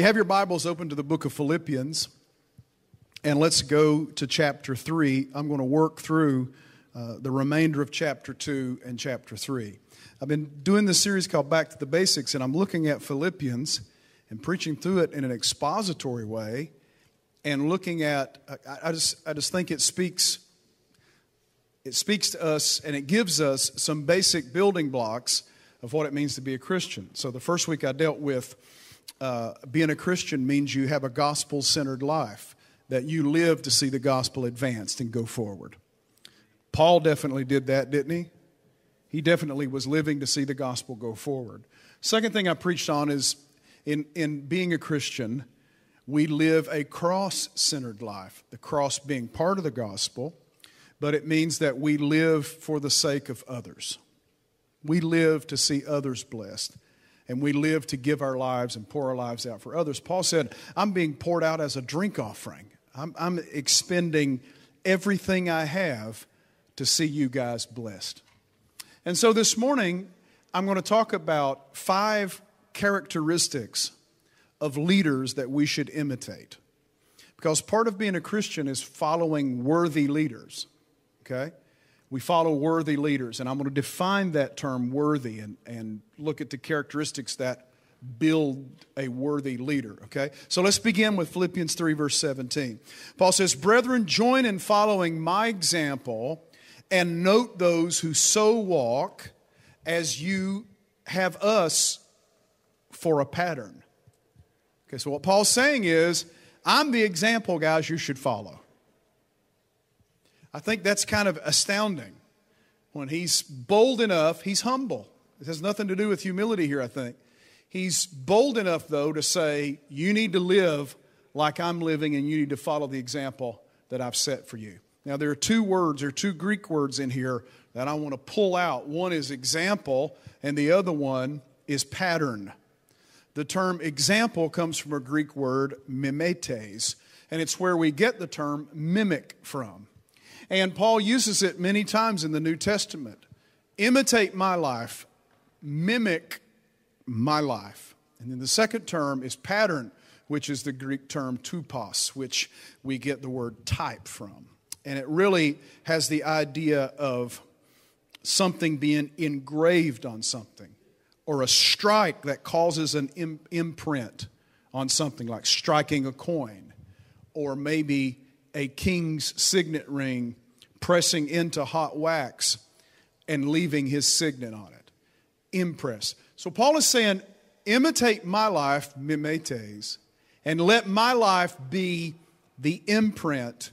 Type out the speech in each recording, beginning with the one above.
you have your Bibles open to the book of Philippians, and let's go to chapter 3, I'm going to work through uh, the remainder of chapter 2 and chapter 3. I've been doing this series called Back to the Basics, and I'm looking at Philippians and preaching through it in an expository way and looking at, I, I just, I just think it speaks. It speaks to us and it gives us some basic building blocks of what it means to be a Christian. So, the first week I dealt with uh, being a Christian means you have a gospel centered life, that you live to see the gospel advanced and go forward. Paul definitely did that, didn't he? He definitely was living to see the gospel go forward. Second thing I preached on is in, in being a Christian, we live a cross centered life, the cross being part of the gospel, but it means that we live for the sake of others. We live to see others blessed, and we live to give our lives and pour our lives out for others. Paul said, I'm being poured out as a drink offering, I'm, I'm expending everything I have to see you guys blessed. And so this morning, I'm going to talk about five characteristics of leaders that we should imitate. Because part of being a Christian is following worthy leaders. Okay? We follow worthy leaders. And I'm going to define that term worthy and, and look at the characteristics that build a worthy leader. Okay? So let's begin with Philippians 3, verse 17. Paul says, Brethren, join in following my example and note those who so walk as you have us for a pattern. Okay, so what Paul's saying is, I'm the example, guys, you should follow. I think that's kind of astounding. When he's bold enough, he's humble. It has nothing to do with humility here, I think. He's bold enough, though, to say, You need to live like I'm living, and you need to follow the example that I've set for you. Now, there are two words, there are two Greek words in here that I want to pull out. One is example, and the other one is pattern. The term example comes from a Greek word, mimetes, and it's where we get the term mimic from. And Paul uses it many times in the New Testament. Imitate my life, mimic my life. And then the second term is pattern, which is the Greek term tupos, which we get the word type from. And it really has the idea of something being engraved on something or a strike that causes an imprint on something, like striking a coin, or maybe a king's signet ring pressing into hot wax and leaving his signet on it. Impress. So Paul is saying, imitate my life, mimetes, and let my life be the imprint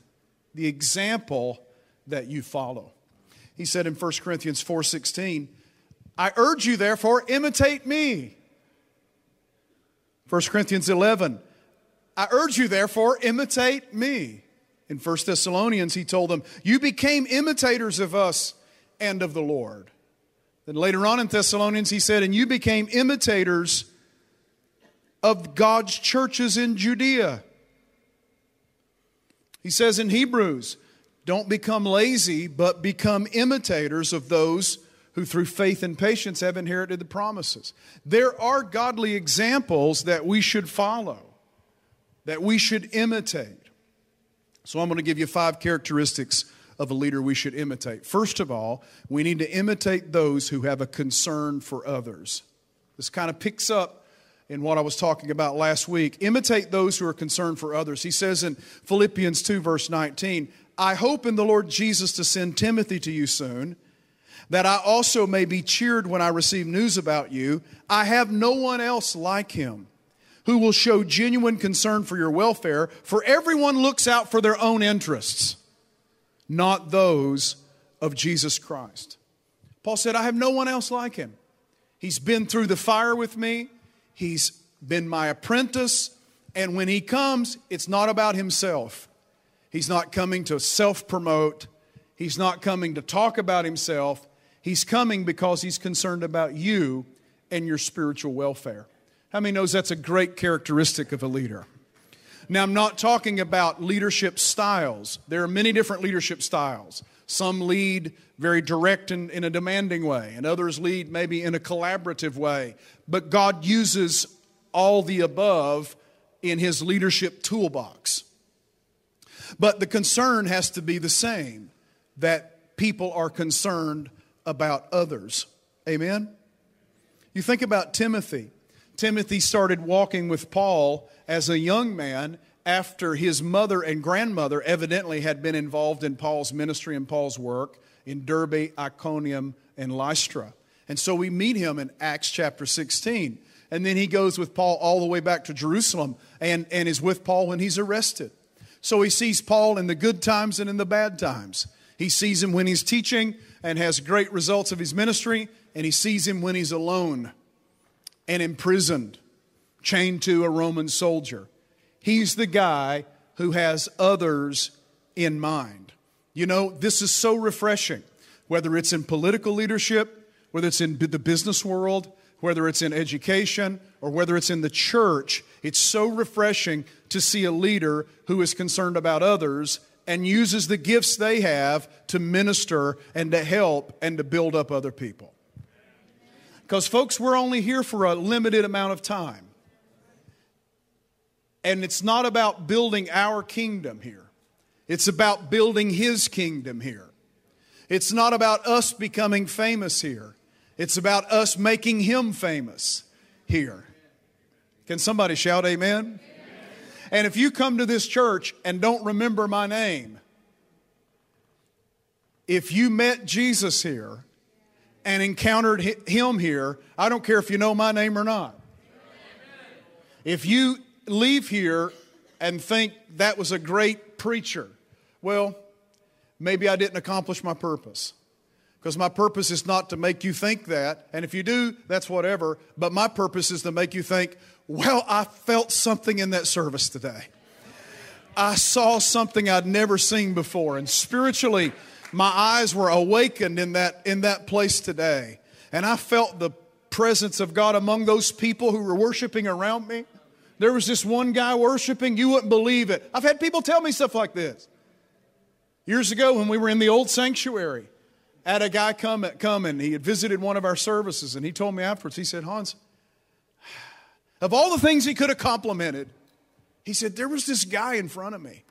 the example that you follow. He said in 1 Corinthians 4:16, I urge you therefore imitate me. 1 Corinthians 11, I urge you therefore imitate me. In 1 Thessalonians he told them, you became imitators of us and of the Lord. Then later on in Thessalonians he said, and you became imitators of God's churches in Judea. He says in Hebrews, don't become lazy, but become imitators of those who through faith and patience have inherited the promises. There are godly examples that we should follow, that we should imitate. So I'm going to give you five characteristics of a leader we should imitate. First of all, we need to imitate those who have a concern for others. This kind of picks up in what I was talking about last week. Imitate those who are concerned for others. He says in Philippians 2, verse 19, I hope in the Lord Jesus to send Timothy to you soon, that I also may be cheered when I receive news about you. I have no one else like him who will show genuine concern for your welfare, for everyone looks out for their own interests, not those of Jesus Christ. Paul said, I have no one else like him. He's been through the fire with me. He's been my apprentice. And when he comes, it's not about himself. He's not coming to self promote, he's not coming to talk about himself. He's coming because he's concerned about you and your spiritual welfare. How many knows that's a great characteristic of a leader? Now, I'm not talking about leadership styles. There are many different leadership styles. Some lead very direct and in a demanding way, and others lead maybe in a collaborative way. But God uses all the above in his leadership toolbox. But the concern has to be the same that people are concerned about others. Amen? You think about Timothy. Timothy started walking with Paul as a young man after his mother and grandmother evidently had been involved in Paul's ministry and Paul's work in Derbe, Iconium, and Lystra. And so we meet him in Acts chapter 16. And then he goes with Paul all the way back to Jerusalem and, and is with Paul when he's arrested. So he sees Paul in the good times and in the bad times. He sees him when he's teaching and has great results of his ministry, and he sees him when he's alone and imprisoned, chained to a Roman soldier. He's the guy who has others in mind. You know, this is so refreshing, whether it's in political leadership, whether it's in the business world, whether it's in education, or whether it's in the church. It's so refreshing to see a leader who is concerned about others and uses the gifts they have to minister and to help and to build up other people. Because, folks, we're only here for a limited amount of time. And it's not about building our kingdom here, it's about building His kingdom here. It's not about us becoming famous here, it's about us making Him famous here. Can somebody shout amen? And if you come to this church and don't remember my name, if you met Jesus here and encountered him here, I don't care if you know my name or not. If you leave here and think that was a great preacher, well, maybe I didn't accomplish my purpose. Because my purpose is not to make you think that. And if you do, that's whatever. But my purpose is to make you think, well, I felt something in that service today. I saw something I'd never seen before. And spiritually, my eyes were awakened in that, in that place today. And I felt the presence of God among those people who were worshiping around me. There was this one guy worshiping, you wouldn't believe it. I've had people tell me stuff like this. Years ago, when we were in the old sanctuary, had a guy come, come and he had visited one of our services, and he told me afterwards, he said, Hans, of all the things he could have complimented, he said, There was this guy in front of me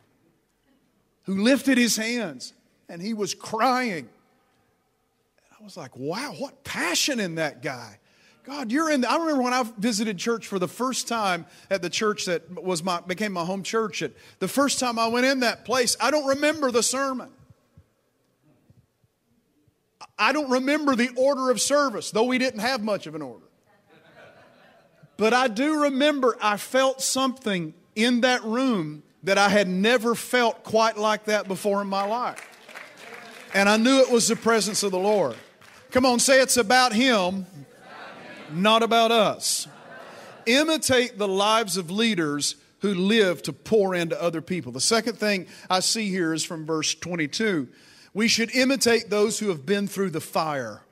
who lifted his hands and he was crying. And I was like, Wow, what passion in that guy. God, you're in. The, I remember when I visited church for the first time at the church that was my became my home church. At the first time I went in that place, I don't remember the sermon. I don't remember the order of service, though we didn't have much of an order. But I do remember I felt something in that room that I had never felt quite like that before in my life. And I knew it was the presence of the Lord. Come on, say it's about Him, not about us. Imitate the lives of leaders who live to pour into other people. The second thing I see here is from verse 22. We should imitate those who have been through the fire.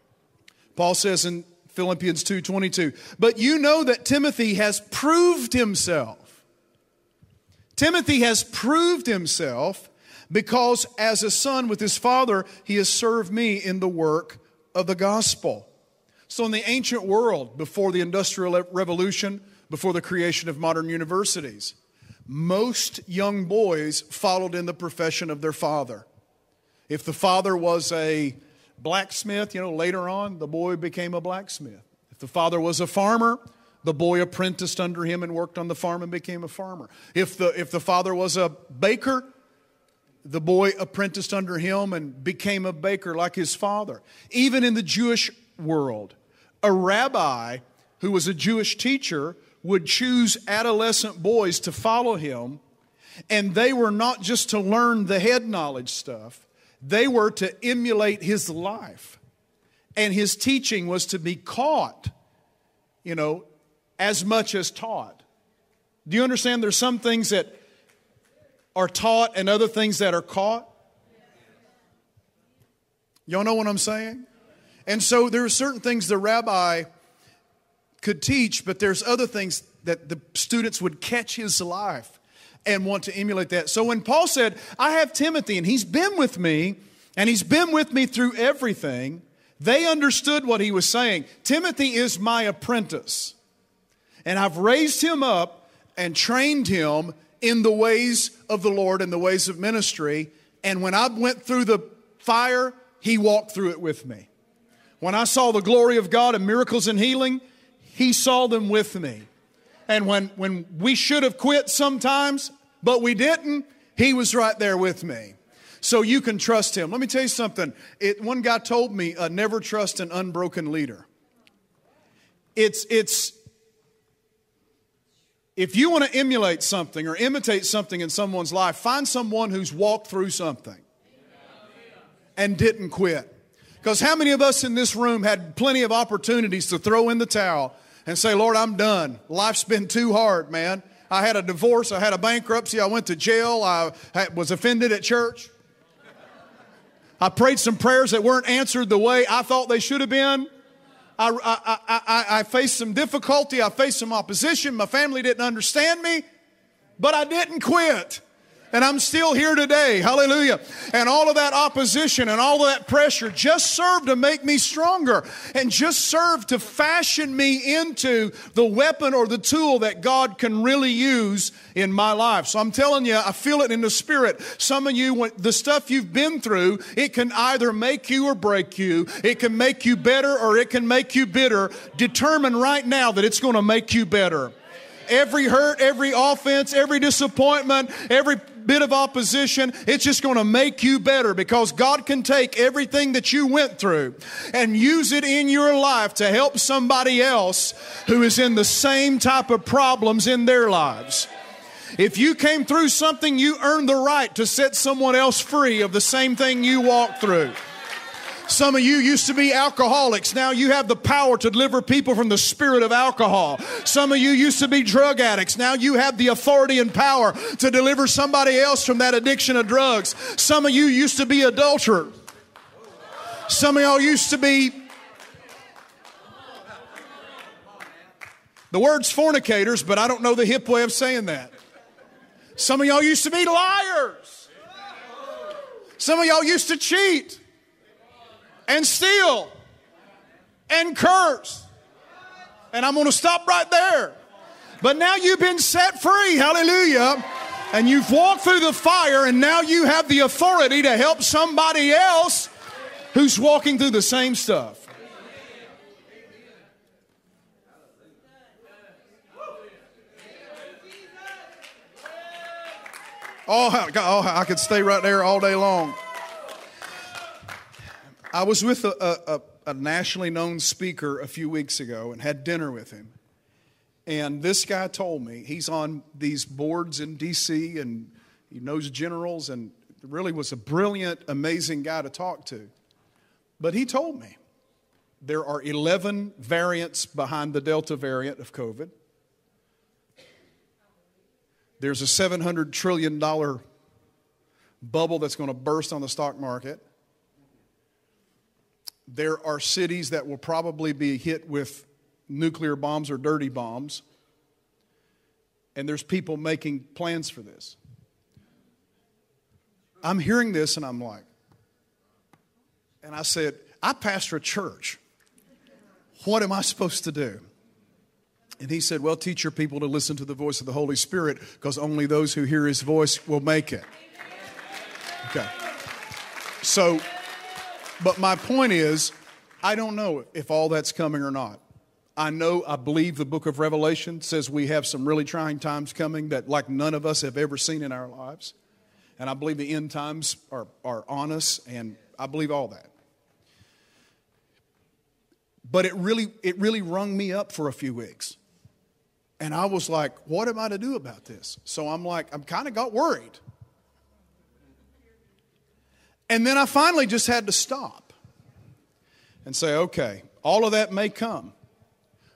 Paul says in Philippians 2:22. But you know that Timothy has proved himself. Timothy has proved himself because as a son with his father, he has served me in the work of the gospel. So in the ancient world, before the industrial revolution, before the creation of modern universities, most young boys followed in the profession of their father. If the father was a blacksmith, you know, later on, the boy became a blacksmith. If the father was a farmer, the boy apprenticed under him and worked on the farm and became a farmer. If the, if the father was a baker, the boy apprenticed under him and became a baker like his father. Even in the Jewish world, a rabbi who was a Jewish teacher would choose adolescent boys to follow him, and they were not just to learn the head knowledge stuff, they were to emulate his life. And his teaching was to be caught, you know, as much as taught. Do you understand? There's some things that are taught and other things that are caught. Y'all know what I'm saying? And so there are certain things the rabbi could teach, but there's other things that the students would catch his life and want to emulate that. So when Paul said, I have Timothy and he's been with me and he's been with me through everything, they understood what he was saying. Timothy is my apprentice. And I've raised him up and trained him in the ways of the Lord and the ways of ministry. And when I went through the fire, he walked through it with me. When I saw the glory of God and miracles and healing, he saw them with me. And when, when we should have quit sometimes, but we didn't, he was right there with me. So you can trust him. Let me tell you something. It, one guy told me, uh, never trust an unbroken leader. It's, it's, if you want to emulate something or imitate something in someone's life, find someone who's walked through something and didn't quit. Because how many of us in this room had plenty of opportunities to throw in the towel and say, Lord, I'm done. Life's been too hard, man. I had a divorce, I had a bankruptcy, I went to jail, I was offended at church. I prayed some prayers that weren't answered the way I thought they should have been. I, I, I, I, faced some difficulty. I faced some opposition. My family didn't understand me, but I didn't quit and I'm still here today. Hallelujah. And all of that opposition and all of that pressure just served to make me stronger and just served to fashion me into the weapon or the tool that God can really use in my life. So I'm telling you, I feel it in the spirit. Some of you, the stuff you've been through, it can either make you or break you. It can make you better or it can make you bitter. Determine right now that it's going to make you better every hurt, every offense, every disappointment, every bit of opposition, it's just going to make you better because God can take everything that you went through and use it in your life to help somebody else who is in the same type of problems in their lives. If you came through something, you earned the right to set someone else free of the same thing you walked through. Some of you used to be alcoholics. Now you have the power to deliver people from the spirit of alcohol. Some of you used to be drug addicts. Now you have the authority and power to deliver somebody else from that addiction of drugs. Some of you used to be adulterers. Some of y'all used to be. The word's fornicators, but I don't know the hip way of saying that. Some of y'all used to be liars. Some of y'all used to cheat and steal and curse. And I'm going to stop right there. But now you've been set free. Hallelujah. And you've walked through the fire, and now you have the authority to help somebody else who's walking through the same stuff. Oh, oh, I could stay right there all day long. I was with a, a, a, nationally known speaker a few weeks ago and had dinner with him. And this guy told me he's on these boards in D.C. and he knows generals and really was a brilliant, amazing guy to talk to. But he told me there are 11 variants behind the Delta variant of COVID. There's a $700 trillion bubble that's going to burst on the stock market there are cities that will probably be hit with nuclear bombs or dirty bombs. And there's people making plans for this. I'm hearing this and I'm like, and I said, I pastor a church. What am I supposed to do? And he said, Well, teach your people to listen to the voice of the Holy Spirit because only those who hear his voice will make it. Okay. So but my point is, I don't know if all that's coming or not. I know, I believe the book of Revelation says we have some really trying times coming that, like, none of us have ever seen in our lives. And I believe the end times are, are on us, and I believe all that. But it really, it really rung me up for a few weeks. And I was like, what am I to do about this? So I'm like, I'm kind of got worried. And then I finally just had to stop and say, okay, all of that may come.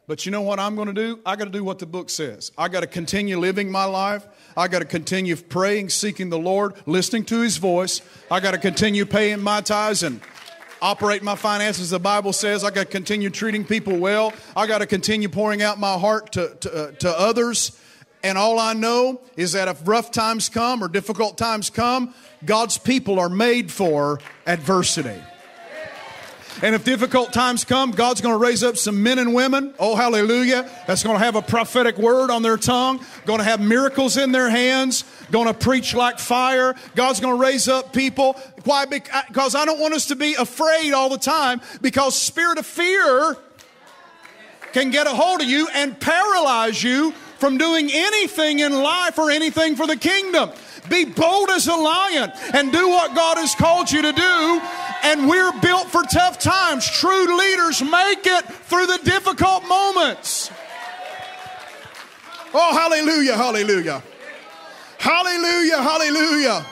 But you know what I'm going to do? I got to do what the book says. I got to continue living my life. I got to continue praying, seeking the Lord, listening to His voice. I got to continue paying my tithes and operate my finances. The Bible says I got to continue treating people well. I got to continue pouring out my heart to, to, uh, to others. And all I know is that if rough times come or difficult times come, God's people are made for adversity. And if difficult times come, God's going to raise up some men and women, oh hallelujah, that's going to have a prophetic word on their tongue, going to have miracles in their hands, going to preach like fire. God's going to raise up people. Why? Because I don't want us to be afraid all the time because spirit of fear can get a hold of you and paralyze you from doing anything in life or anything for the kingdom. Be bold as a lion and do what God has called you to do. And we're built for tough times. True leaders make it through the difficult moments. Oh, hallelujah, hallelujah. Hallelujah, hallelujah.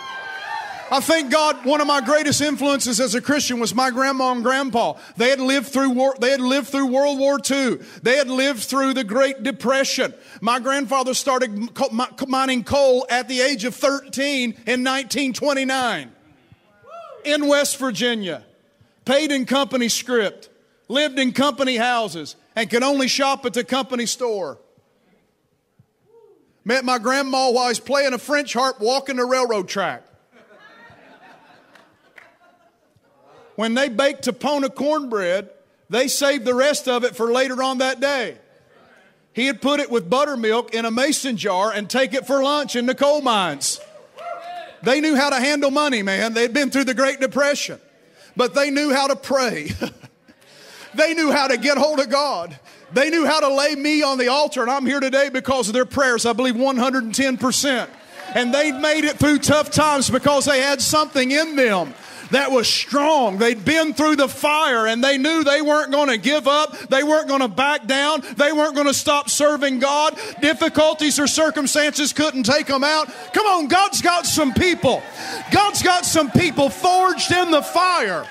I thank God one of my greatest influences as a Christian was my grandma and grandpa. They had lived through war, they had lived through World War II. They had lived through the Great Depression. My grandfather started mining coal at the age of 13 in 1929 in West Virginia. Paid in company script, lived in company houses, and could only shop at the company store. Met my grandma while I was playing a French harp walking the railroad track. When they baked Tapona cornbread, they saved the rest of it for later on that day. He had put it with buttermilk in a mason jar and take it for lunch in the coal mines. They knew how to handle money, man. They'd been through the Great Depression, but they knew how to pray. they knew how to get hold of God. They knew how to lay me on the altar, and I'm here today because of their prayers, I believe 110%. And they made it through tough times because they had something in them that was strong. They'd been through the fire and they knew they weren't going to give up. They weren't going to back down. They weren't going to stop serving God. Difficulties or circumstances couldn't take them out. Come on, God's got some people. God's got some people forged in the fire.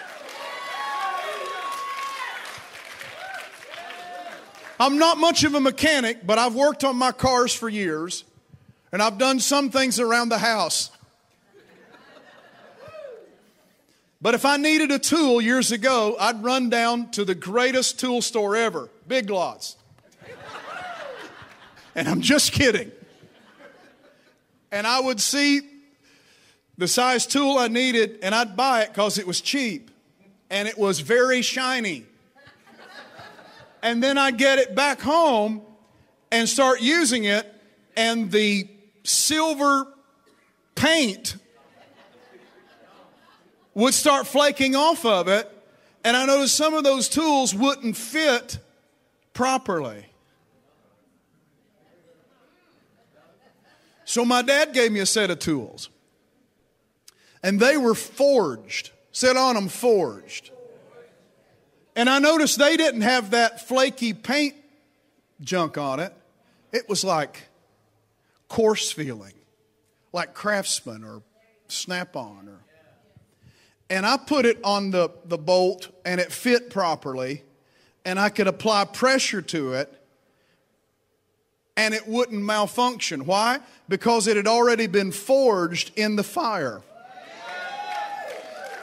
I'm not much of a mechanic, but I've worked on my cars for years, and I've done some things around the house. But if I needed a tool years ago, I'd run down to the greatest tool store ever, Big Lots. and I'm just kidding. And I would see the size tool I needed, and I'd buy it because it was cheap and it was very shiny. and then I'd get it back home and start using it, and the silver paint would start flaking off of it. And I noticed some of those tools wouldn't fit properly. So my dad gave me a set of tools. And they were forged. Said on them, forged. And I noticed they didn't have that flaky paint junk on it. It was like coarse feeling, like craftsman or snap on or and I put it on the, the bolt and it fit properly, and I could apply pressure to it and it wouldn't malfunction. Why? Because it had already been forged in the fire.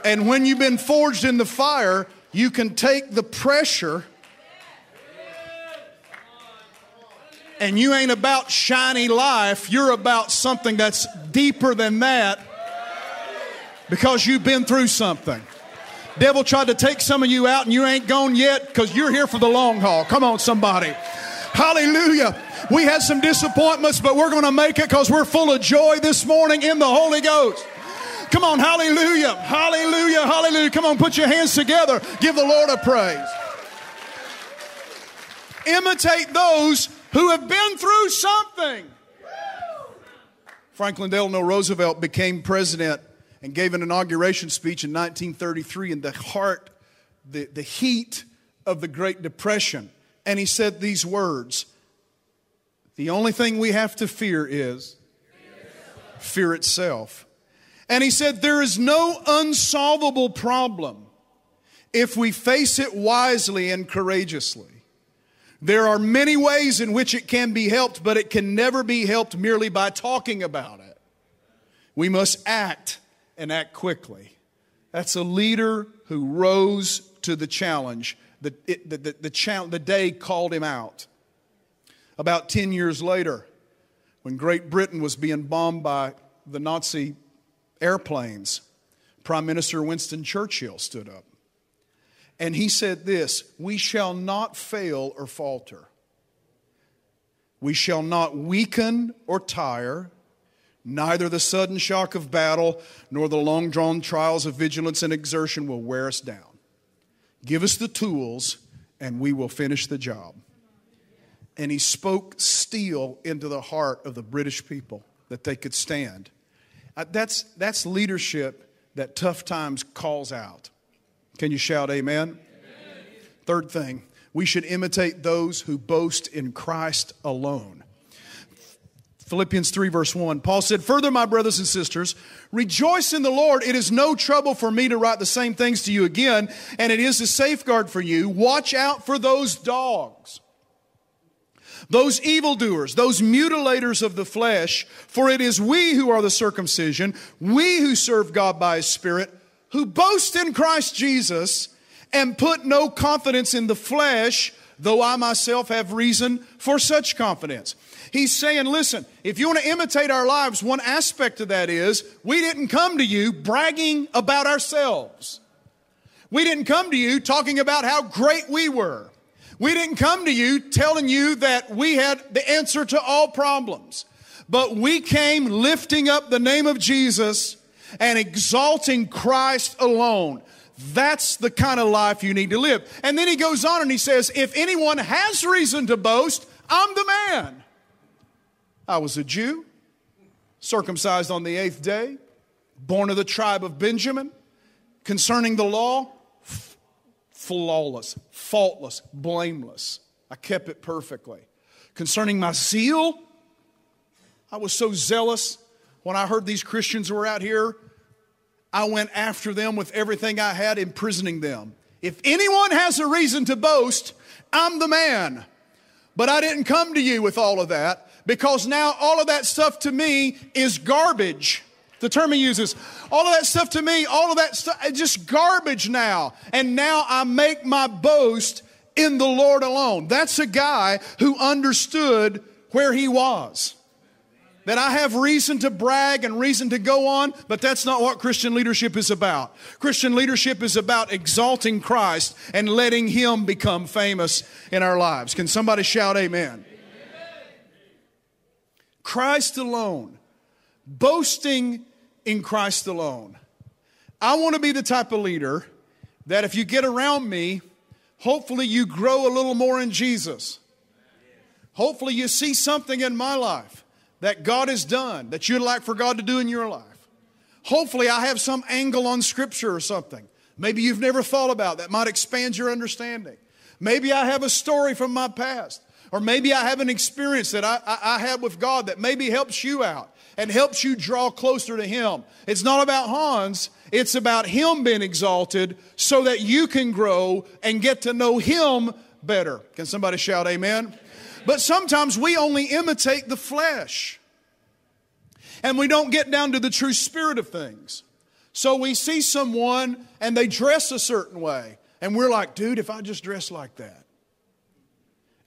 And when you've been forged in the fire, you can take the pressure and you ain't about shiny life, you're about something that's deeper than that because you've been through something. Devil tried to take some of you out and you ain't gone yet because you're here for the long haul. Come on, somebody. Hallelujah. We had some disappointments, but we're going to make it because we're full of joy this morning in the Holy Ghost. Come on, hallelujah, hallelujah, hallelujah. Come on, put your hands together. Give the Lord a praise. Imitate those who have been through something. Franklin Delano Roosevelt became president and gave an inauguration speech in 1933 in the heart, the, the heat of the Great Depression. And he said these words The only thing we have to fear is fear itself. And he said, There is no unsolvable problem if we face it wisely and courageously. There are many ways in which it can be helped, but it can never be helped merely by talking about it. We must act and act quickly. That's a leader who rose to the challenge. The, it, the, the, the, challenge, the day called him out. About 10 years later, when Great Britain was being bombed by the Nazi airplanes, Prime Minister Winston Churchill stood up. And he said this We shall not fail or falter. We shall not weaken or tire. Neither the sudden shock of battle nor the long drawn trials of vigilance and exertion will wear us down. Give us the tools, and we will finish the job. And he spoke steel into the heart of the British people that they could stand. Uh, that's, that's leadership that tough times calls out. Can you shout amen? amen? Third thing, we should imitate those who boast in Christ alone. Philippians 3, verse 1. Paul said, Further, my brothers and sisters, rejoice in the Lord. It is no trouble for me to write the same things to you again, and it is a safeguard for you. Watch out for those dogs those evildoers, those mutilators of the flesh, for it is we who are the circumcision, we who serve God by His Spirit, who boast in Christ Jesus and put no confidence in the flesh, though I myself have reason for such confidence. He's saying, listen, if you want to imitate our lives, one aspect of that is we didn't come to you bragging about ourselves. We didn't come to you talking about how great we were. We didn't come to you telling you that we had the answer to all problems, but we came lifting up the name of Jesus and exalting Christ alone. That's the kind of life you need to live. And then he goes on and he says, If anyone has reason to boast, I'm the man. I was a Jew, circumcised on the eighth day, born of the tribe of Benjamin. Concerning the law, flawless, faultless, blameless. I kept it perfectly. Concerning my zeal, I was so zealous when I heard these Christians were out here. I went after them with everything I had, imprisoning them. If anyone has a reason to boast, I'm the man. But I didn't come to you with all of that because now all of that stuff to me is garbage the term he uses. All of that stuff to me, all of that stuff, just garbage now. And now I make my boast in the Lord alone. That's a guy who understood where he was. That I have reason to brag and reason to go on, but that's not what Christian leadership is about. Christian leadership is about exalting Christ and letting Him become famous in our lives. Can somebody shout amen? amen. Christ alone, boasting in Christ alone. I want to be the type of leader that if you get around me, hopefully you grow a little more in Jesus. Hopefully you see something in my life that God has done that you'd like for God to do in your life. Hopefully I have some angle on Scripture or something. Maybe you've never thought about that might expand your understanding. Maybe I have a story from my past. Or maybe I have an experience that I, I, I had with God that maybe helps you out and helps you draw closer to Him. It's not about Hans, it's about Him being exalted so that you can grow and get to know Him better. Can somebody shout amen? But sometimes we only imitate the flesh and we don't get down to the true spirit of things. So we see someone and they dress a certain way, and we're like, dude, if I just dress like that,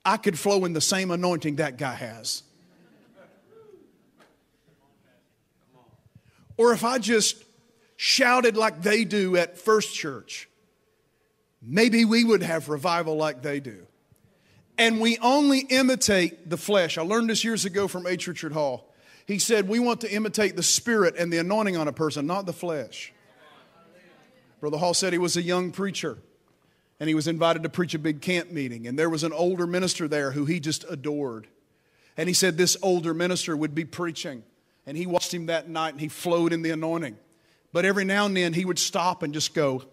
I could flow in the same anointing that guy has. Or if I just shouted like they do at First Church, maybe we would have revival like they do. And we only imitate the flesh. I learned this years ago from H. Richard Hall. He said, We want to imitate the spirit and the anointing on a person, not the flesh. Brother Hall said he was a young preacher and he was invited to preach a big camp meeting. And there was an older minister there who he just adored. And he said this older minister would be preaching. And he watched him that night and he flowed in the anointing. But every now and then he would stop and just go,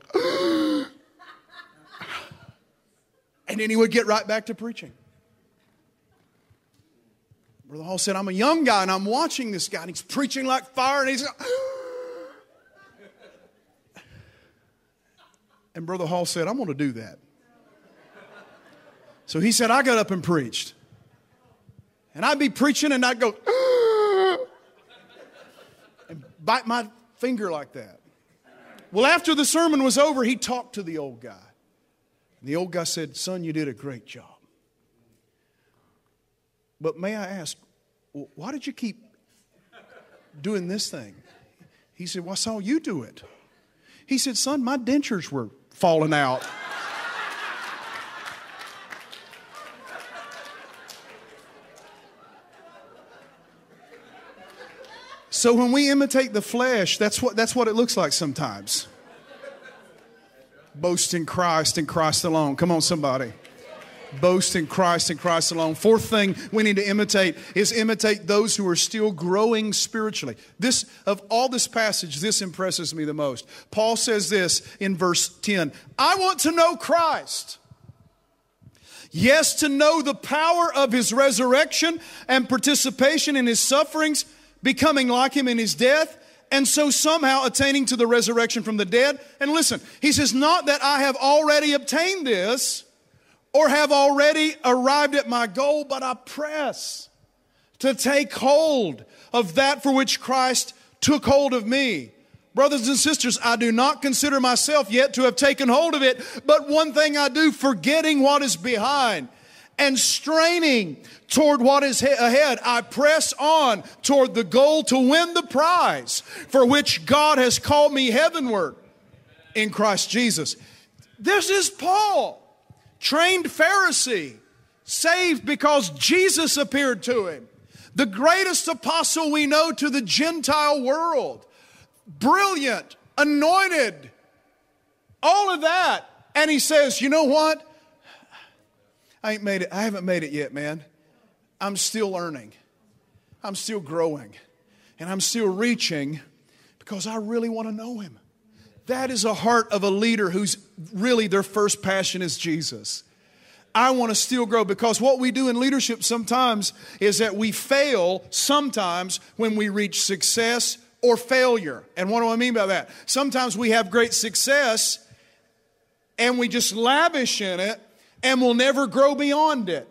and then he would get right back to preaching. Brother Hall said, I'm a young guy and I'm watching this guy and he's preaching like fire and he's. and Brother Hall said, I'm going to do that. So he said, I got up and preached. And I'd be preaching and I'd go, and bite my finger like that. Well, after the sermon was over, he talked to the old guy. And the old guy said, Son, you did a great job. But may I ask, why did you keep doing this thing? He said, Well, I saw you do it. He said, Son, my dentures were falling out. so when we imitate the flesh, that's what, that's what it looks like sometimes. Boast in Christ and Christ alone. Come on, somebody. Boast in Christ and Christ alone. Fourth thing we need to imitate is imitate those who are still growing spiritually. This of all this passage, this impresses me the most. Paul says this in verse 10. I want to know Christ. Yes, to know the power of his resurrection and participation in his sufferings, becoming like him in his death, and so somehow attaining to the resurrection from the dead. And listen, he says, Not that I have already obtained this or have already arrived at my goal, but I press to take hold of that for which Christ took hold of me. Brothers and sisters, I do not consider myself yet to have taken hold of it, but one thing I do, forgetting what is behind and straining toward what is ahead, I press on toward the goal to win the prize for which God has called me heavenward in Christ Jesus. This is Paul, trained Pharisee, saved because Jesus appeared to him, the greatest apostle we know to the Gentile world brilliant, anointed, all of that. And he says, You know what? I ain't made it. I haven't made it yet, man. I'm still learning. I'm still growing. And I'm still reaching because I really want to know him. That is a heart of a leader who's really their first passion is Jesus. I want to still grow because what we do in leadership sometimes is that we fail sometimes when we reach success or failure. And what do I mean by that? Sometimes we have great success and we just lavish in it and we'll never grow beyond it.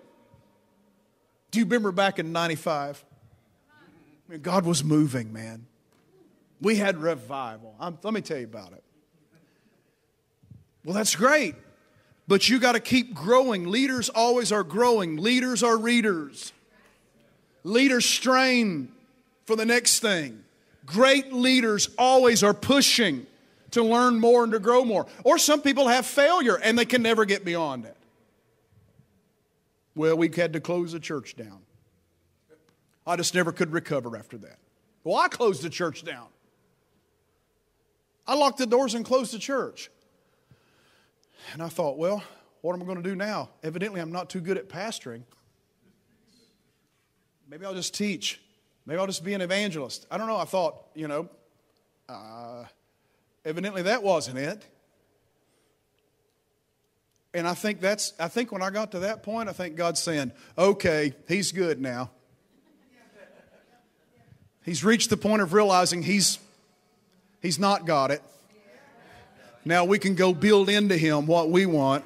Do you remember back in 95? I mean, God was moving, man. We had revival. I'm, let me tell you about it. Well, that's great. But you got to keep growing. Leaders always are growing. Leaders are readers. Leaders strain for the next thing. Great leaders always are pushing to learn more and to grow more. Or some people have failure and they can never get beyond it. Well, we had to close the church down. I just never could recover after that. Well, I closed the church down. I locked the doors and closed the church. And I thought, well, what am I going to do now? Evidently, I'm not too good at pastoring. Maybe I'll just teach. Maybe I'll just be an evangelist. I don't know. I thought, you know, uh, evidently that wasn't it. And I think that's, I think when I got to that point, I think God's saying, okay, he's good now. He's reached the point of realizing he's, he's not got it. Now we can go build into him what we want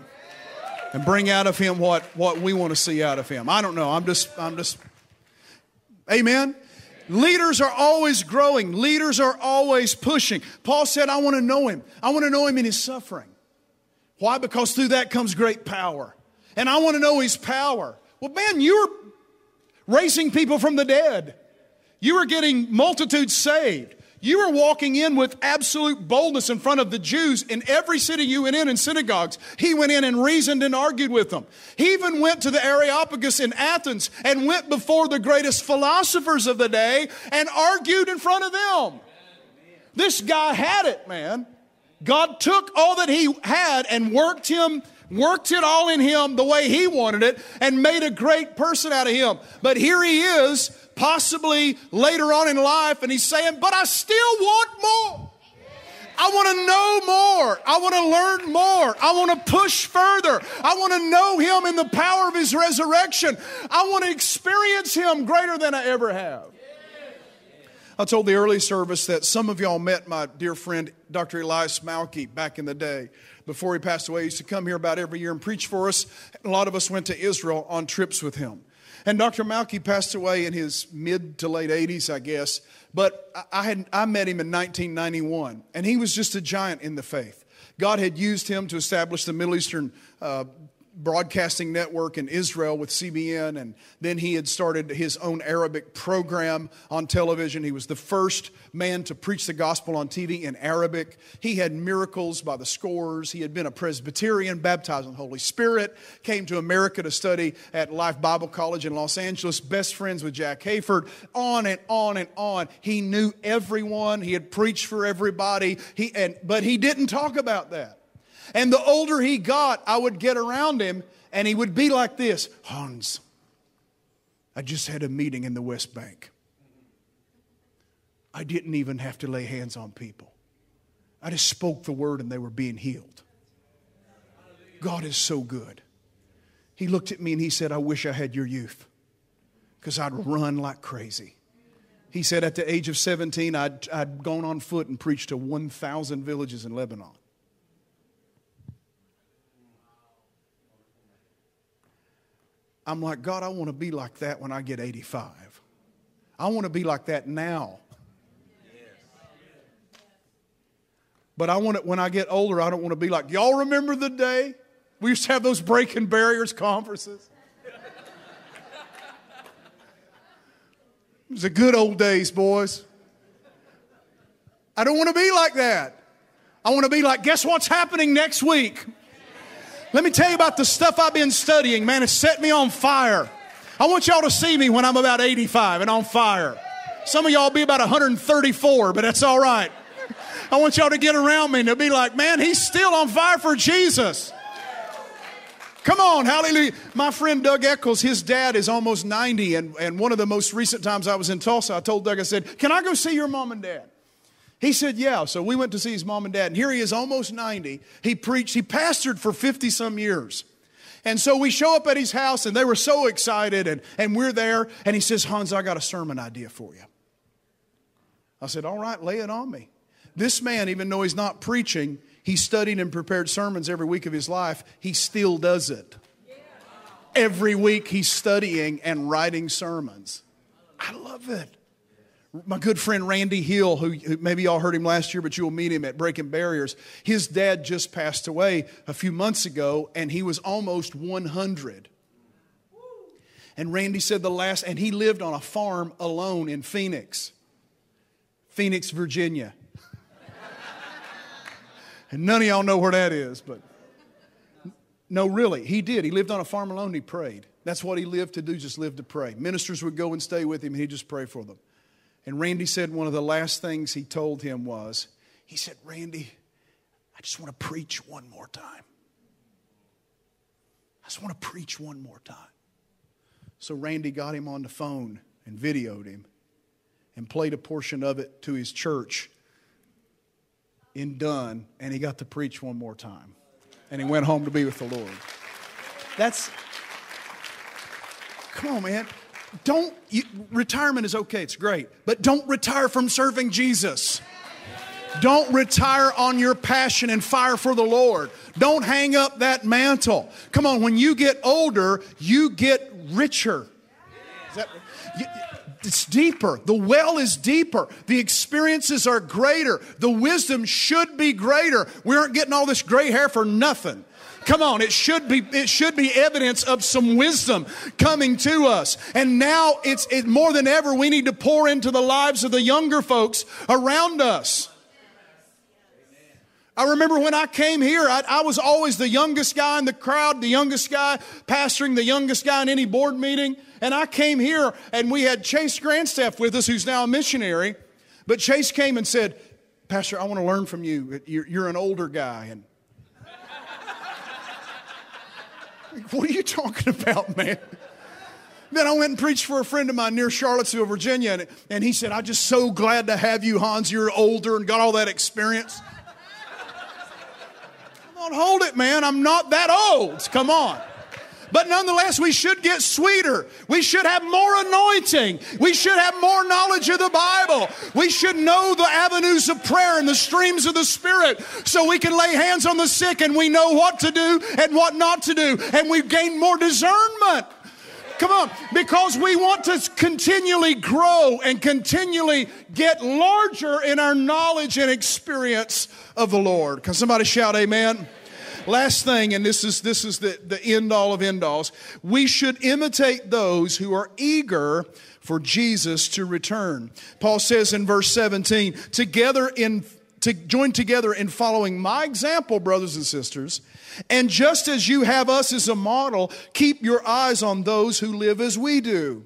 and bring out of him what, what we want to see out of him. I don't know. I'm just, I'm just, amen. Leaders are always growing. Leaders are always pushing. Paul said, I want to know him. I want to know him in his suffering. Why? Because through that comes great power. And I want to know his power. Well, man, you're raising people from the dead. You were getting multitudes saved. You were walking in with absolute boldness in front of the Jews in every city you went in in synagogues. He went in and reasoned and argued with them. He even went to the Areopagus in Athens and went before the greatest philosophers of the day and argued in front of them. This guy had it, man. God took all that he had and worked him worked it all in him the way he wanted it and made a great person out of him. But here he is, possibly later on in life, and he's saying, But I still want more. I want to know more. I want to learn more. I want to push further. I want to know Him in the power of His resurrection. I want to experience Him greater than I ever have. I told the early service that some of y'all met my dear friend Dr. Elias Malki back in the day before he passed away. He used to come here about every year and preach for us. A lot of us went to Israel on trips with him. And Dr. Malki passed away in his mid to late 80s, I guess. But I, had, I met him in 1991, and he was just a giant in the faith. God had used him to establish the Middle Eastern uh, broadcasting network in Israel with CBN, and then he had started his own Arabic program on television. He was the first man to preach the gospel on TV in Arabic. He had miracles by the scores. He had been a Presbyterian, baptized in the Holy Spirit, came to America to study at Life Bible College in Los Angeles, best friends with Jack Hayford, on and on and on. He knew everyone, he had preached for everybody, he, and, but he didn't talk about that. And the older he got, I would get around him and he would be like this Hans, I just had a meeting in the West Bank. I didn't even have to lay hands on people. I just spoke the word and they were being healed. God is so good. He looked at me and he said, I wish I had your youth because I'd run like crazy. He said, at the age of 17, I'd, I'd gone on foot and preached to 1,000 villages in Lebanon. I'm like, God, I want to be like that when I get 85. I want to be like that now. But I want it when I get older, I don't want to be like, y'all remember the day we used to have those breaking barriers conferences? It was the good old days, boys. I don't want to be like that. I want to be like, guess what's happening next week? Let me tell you about the stuff I've been studying. Man, it's set me on fire. I want y'all to see me when I'm about 85 and on fire. Some of y'all be about 134, but that's all right. I want y'all to get around me and to be like, man, he's still on fire for Jesus. Come on, hallelujah. My friend Doug Eccles, his dad is almost 90, and, and one of the most recent times I was in Tulsa, I told Doug, I said, Can I go see your mom and dad? He said, Yeah. So we went to see his mom and dad. And here he is, almost 90. He preached, he pastored for 50 some years. And so we show up at his house, and they were so excited, and, and we're there. And he says, Hans, I got a sermon idea for you. I said, All right, lay it on me. This man, even though he's not preaching, he studied and prepared sermons every week of his life. He still does it. Every week he's studying and writing sermons. I love it my good friend Randy Hill, who, who, maybe y'all heard him last year, but you'll meet him at Breaking Barriers. His dad just passed away a few months ago, and he was almost 100. And Randy said the last, and he lived on a farm alone in Phoenix, Phoenix, Virginia. and none of y'all know where that is, but no, really, he did. He lived on a farm alone, he prayed. That's what he lived to do, just live to pray. Ministers would go and stay with him, and he'd just pray for them. And Randy said one of the last things he told him was, he said, Randy, I just want to preach one more time. I just want to preach one more time. So Randy got him on the phone and videoed him and played a portion of it to his church in Dunn, and he got to preach one more time. And he went home to be with the Lord. That's, come on, man don't, you, retirement is okay, it's great, but don't retire from serving Jesus. Don't retire on your passion and fire for the Lord. Don't hang up that mantle. Come on, when you get older, you get richer. That, it's deeper. The well is deeper. The experiences are greater. The wisdom should be greater. We aren't getting all this gray hair for nothing. Come on, it should be it should be evidence of some wisdom coming to us. And now it's it, more than ever we need to pour into the lives of the younger folks around us. I remember when I came here, I, I, was always the youngest guy in the crowd, the youngest guy pastoring, the youngest guy in any board meeting. And I came here and we had Chase Grandstaff with us, who's now a missionary. But Chase came and said, Pastor, I want to learn from you. You're, you're an older guy. And What are you talking about, man? Then I went and preached for a friend of mine near Charlottesville, Virginia, and, and he said, I'm just so glad to have you, Hans. You're older and got all that experience. Come on, hold it, man. I'm not that old. Come on. But nonetheless, we should get sweeter. We should have more anointing. We should have more knowledge of the Bible. We should know the avenues of prayer and the streams of the Spirit so we can lay hands on the sick and we know what to do and what not to do. And we've gained more discernment. Come on, because we want to continually grow and continually get larger in our knowledge and experience of the Lord. Can somebody shout amen? Last thing, and this is this is the, the end all of end alls. We should imitate those who are eager for Jesus to return. Paul says in verse 17, together in to join together in following my example, brothers and sisters. And just as you have us as a model, keep your eyes on those who live as we do.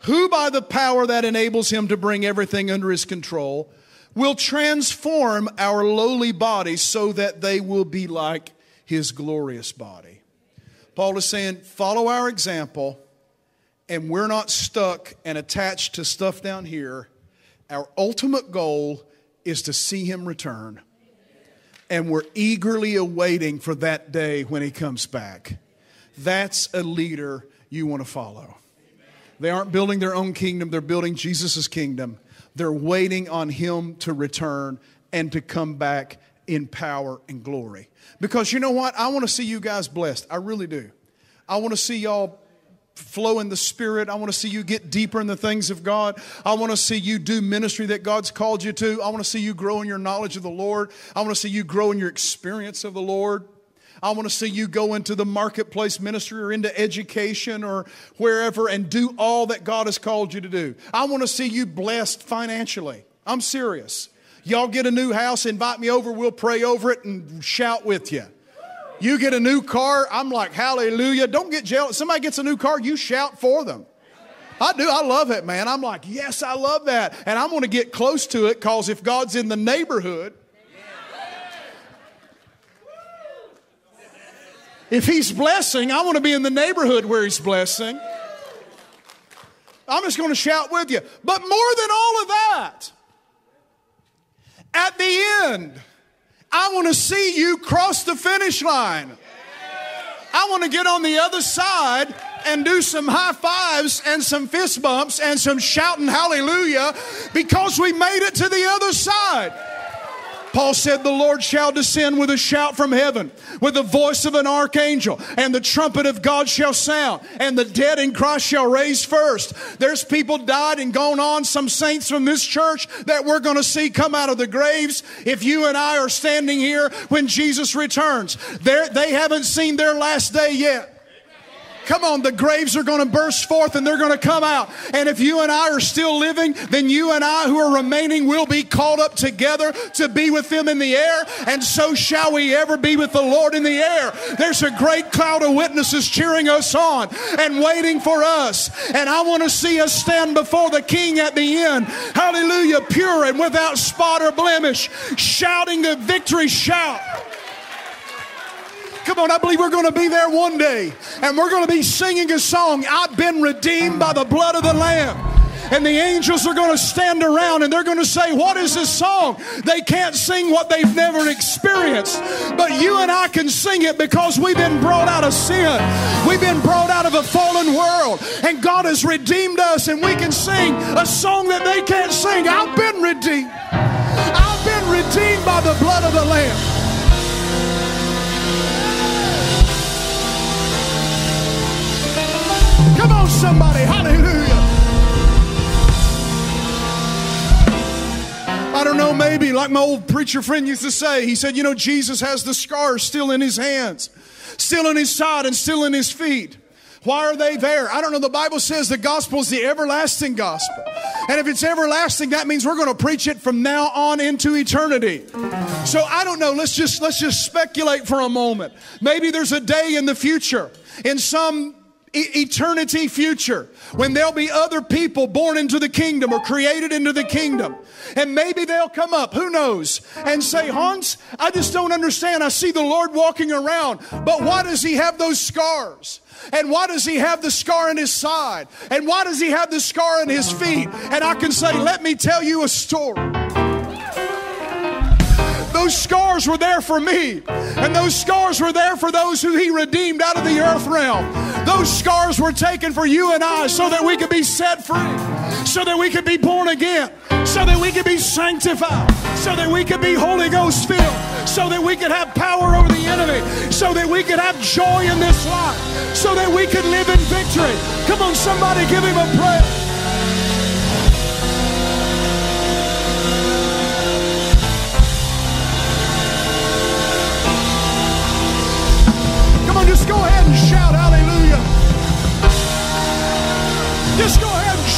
who, by the power that enables him to bring everything under his control, will transform our lowly bodies so that they will be like his glorious body. Paul is saying, follow our example, and we're not stuck and attached to stuff down here. Our ultimate goal is to see him return and we're eagerly awaiting for that day when he comes back. That's a leader you want to follow. They aren't building their own kingdom, they're building Jesus' kingdom. They're waiting on him to return and to come back in power and glory. Because you know what? I want to see you guys blessed. I really do. I want to see y'all flow in the Spirit. I want to see you get deeper in the things of God. I want to see you do ministry that God's called you to. I want to see you grow in your knowledge of the Lord. I want to see you grow in your experience of the Lord. I want to see you go into the marketplace ministry or into education or wherever and do all that God has called you to do. I want to see you blessed financially. I'm serious. Y'all get a new house, invite me over, we'll pray over it and shout with you. You get a new car, I'm like, hallelujah. Don't get jealous. Somebody gets a new car, you shout for them. I do. I love it, man. I'm like, yes, I love that. And I'm going to get close to it because if God's in the neighborhood, if He's blessing, I want to be in the neighborhood where He's blessing. I'm just going to shout with you. But more than all of that, at the end, I want to see you cross the finish line. I want to get on the other side and do some high fives and some fist bumps and some shouting hallelujah because we made it to the other side. Paul said, The Lord shall descend with a shout from heaven, with the voice of an archangel, and the trumpet of God shall sound, and the dead in Christ shall raise first. There's people died and gone on, some saints from this church that we're going to see come out of the graves. If you and I are standing here when Jesus returns, they haven't seen their last day yet. Come on, the graves are going to burst forth and they're going to come out. And if you and I are still living, then you and I who are remaining will be called up together to be with them in the air. And so shall we ever be with the Lord in the air. There's a great cloud of witnesses cheering us on and waiting for us. And I want to see us stand before the King at the end. Hallelujah, pure and without spot or blemish, shouting the victory shout. Come on, I believe we're going to be there one day. And we're going to be singing a song I've been redeemed by the blood of the Lamb. And the angels are going to stand around and they're going to say, What is this song? They can't sing what they've never experienced. But you and I can sing it because we've been brought out of sin. We've been brought out of a fallen world. And God has redeemed us. And we can sing a song that they can't sing. I've been redeemed. I've been redeemed by the blood of the Lamb. Come on, somebody. Hallelujah. I don't know, maybe like my old preacher friend used to say, he said, You know, Jesus has the scars still in his hands, still in his side, and still in his feet. Why are they there? I don't know. The Bible says the gospel is the everlasting gospel. And if it's everlasting, that means we're going to preach it from now on into eternity. So I don't know. Let's just let's just speculate for a moment. Maybe there's a day in the future in some eternity future when there'll be other people born into the kingdom or created into the kingdom. And maybe they'll come up, who knows, and say, Hans, I just don't understand. I see the Lord walking around, but why does he have those scars? And why does he have the scar in his side? And why does he have the scar in his feet? And I can say, let me tell you a story. Those scars were there for me. And those scars were there for those who He redeemed out of the earth realm. Those scars were taken for you and I so that we could be set free, so that we could be born again, so that we could be sanctified, so that we could be Holy Ghost filled, so that we could have power over the enemy, so that we could have joy in this life, so that we could live in victory. Come on, somebody give Him a prayer.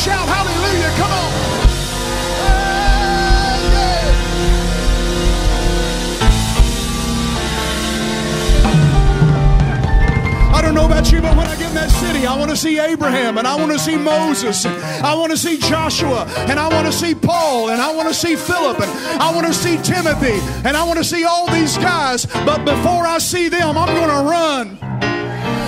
Shout hallelujah. Come on. I don't know about you, but when I get in that city, I want to see Abraham and I want to see Moses and I want to see Joshua and I want to see Paul and I want to see Philip and I want to see Timothy and I want to see all these guys. But before I see them, I'm going to run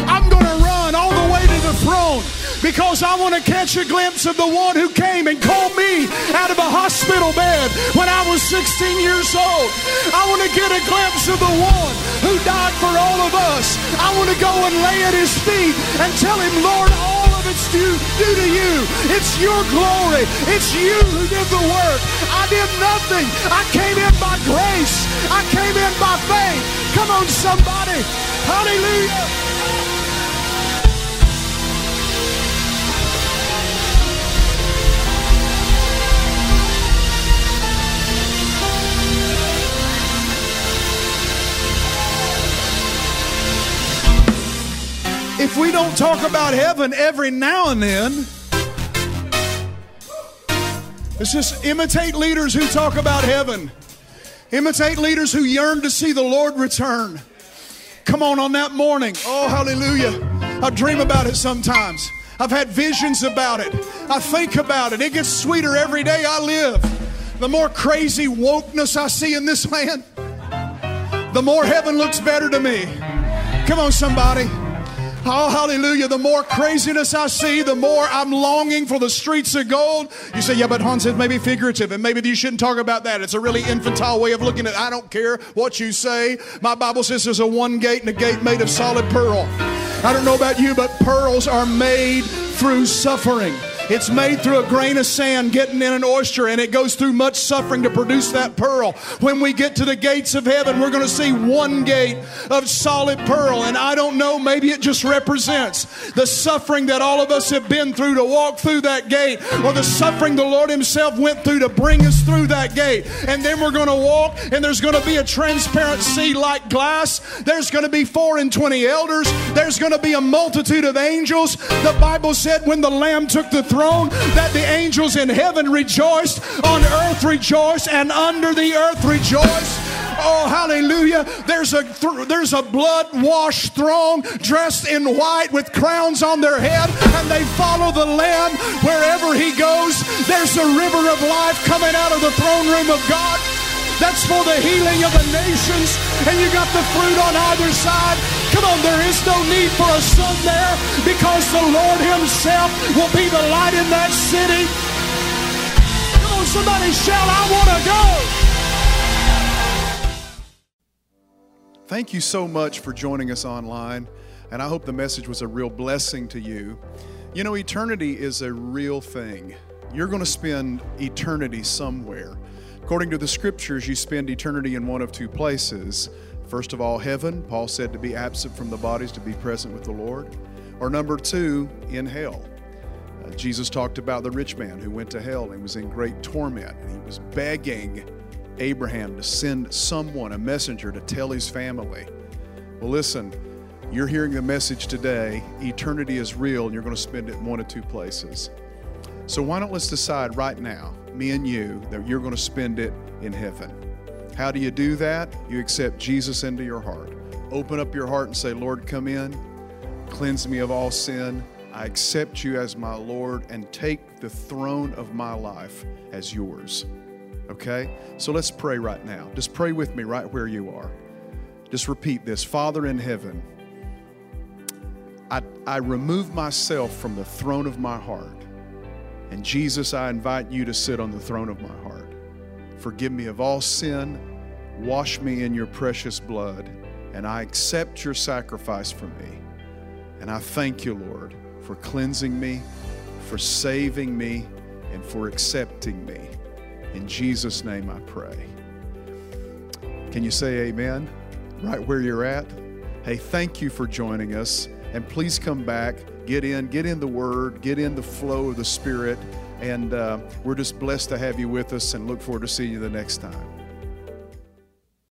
I'm going to run all the way to the throne because I want to catch a glimpse of the one who came and called me out of a hospital bed when I was 16 years old. I want to get a glimpse of the one who died for all of us. I want to go and lay at his feet and tell him, Lord, all of it's due, due to you. It's your glory. It's you who did the work. I did nothing. I came in by grace. I came in by faith. Come on, somebody. Hallelujah. If we don't talk about heaven every now and then, let's just imitate leaders who talk about heaven. Imitate leaders who yearn to see the Lord return. Come on, on that morning. Oh, hallelujah. I dream about it sometimes. I've had visions about it. I think about it. It gets sweeter every day I live. The more crazy wokeness I see in this land, the more heaven looks better to me. Come on, somebody. Oh, hallelujah. The more craziness I see, the more I'm longing for the streets of gold. You say, yeah, but Hans, it may be figurative, and maybe you shouldn't talk about that. It's a really infantile way of looking at it. I don't care what you say. My Bible says there's a one gate and a gate made of solid pearl. I don't know about you, but pearls are made through suffering. It's made through a grain of sand getting in an oyster, and it goes through much suffering to produce that pearl. When we get to the gates of heaven, we're going to see one gate of solid pearl. And I don't know, maybe it just represents the suffering that all of us have been through to walk through that gate, or the suffering the Lord Himself went through to bring us through that gate. And then we're going to walk, and there's going to be a transparent sea like glass. There's going to be four and twenty elders. There's going to be a multitude of angels. The Bible said when the Lamb took the throne that the angels in heaven rejoiced, on earth rejoice, and under the earth rejoice. Oh, hallelujah. There's a, th- there's a blood washed throne dressed in white with crowns on their head, and they follow the Lamb wherever he goes. There's a river of life coming out of the throne room of God. That's for the healing of the nations. And you got the fruit on either side. Come on, there is no need for a sun there because the Lord Himself will be the light in that city. Come on, somebody shout, I want to go. Thank you so much for joining us online. And I hope the message was a real blessing to you. You know, eternity is a real thing. You're going to spend eternity somewhere. According to the scriptures, you spend eternity in one of two places. First of all, heaven. Paul said to be absent from the bodies, to be present with the Lord. Or number two, in hell. Uh, Jesus talked about the rich man who went to hell and he was in great torment. He was begging Abraham to send someone, a messenger, to tell his family. Well, listen, you're hearing the message today. Eternity is real, and you're going to spend it in one of two places. So why don't let's decide right now me and you, that you're going to spend it in heaven. How do you do that? You accept Jesus into your heart. Open up your heart and say, Lord, come in, cleanse me of all sin. I accept you as my Lord and take the throne of my life as yours. Okay? So let's pray right now. Just pray with me right where you are. Just repeat this Father in heaven, I, I remove myself from the throne of my heart and Jesus, I invite you to sit on the throne of my heart. Forgive me of all sin. Wash me in your precious blood, and I accept your sacrifice for me. And I thank you, Lord, for cleansing me, for saving me, and for accepting me. In Jesus' name I pray. Can you say amen right where you're at? Hey, thank you for joining us. And please come back, get in, get in the Word, get in the flow of the Spirit. And uh, we're just blessed to have you with us and look forward to seeing you the next time.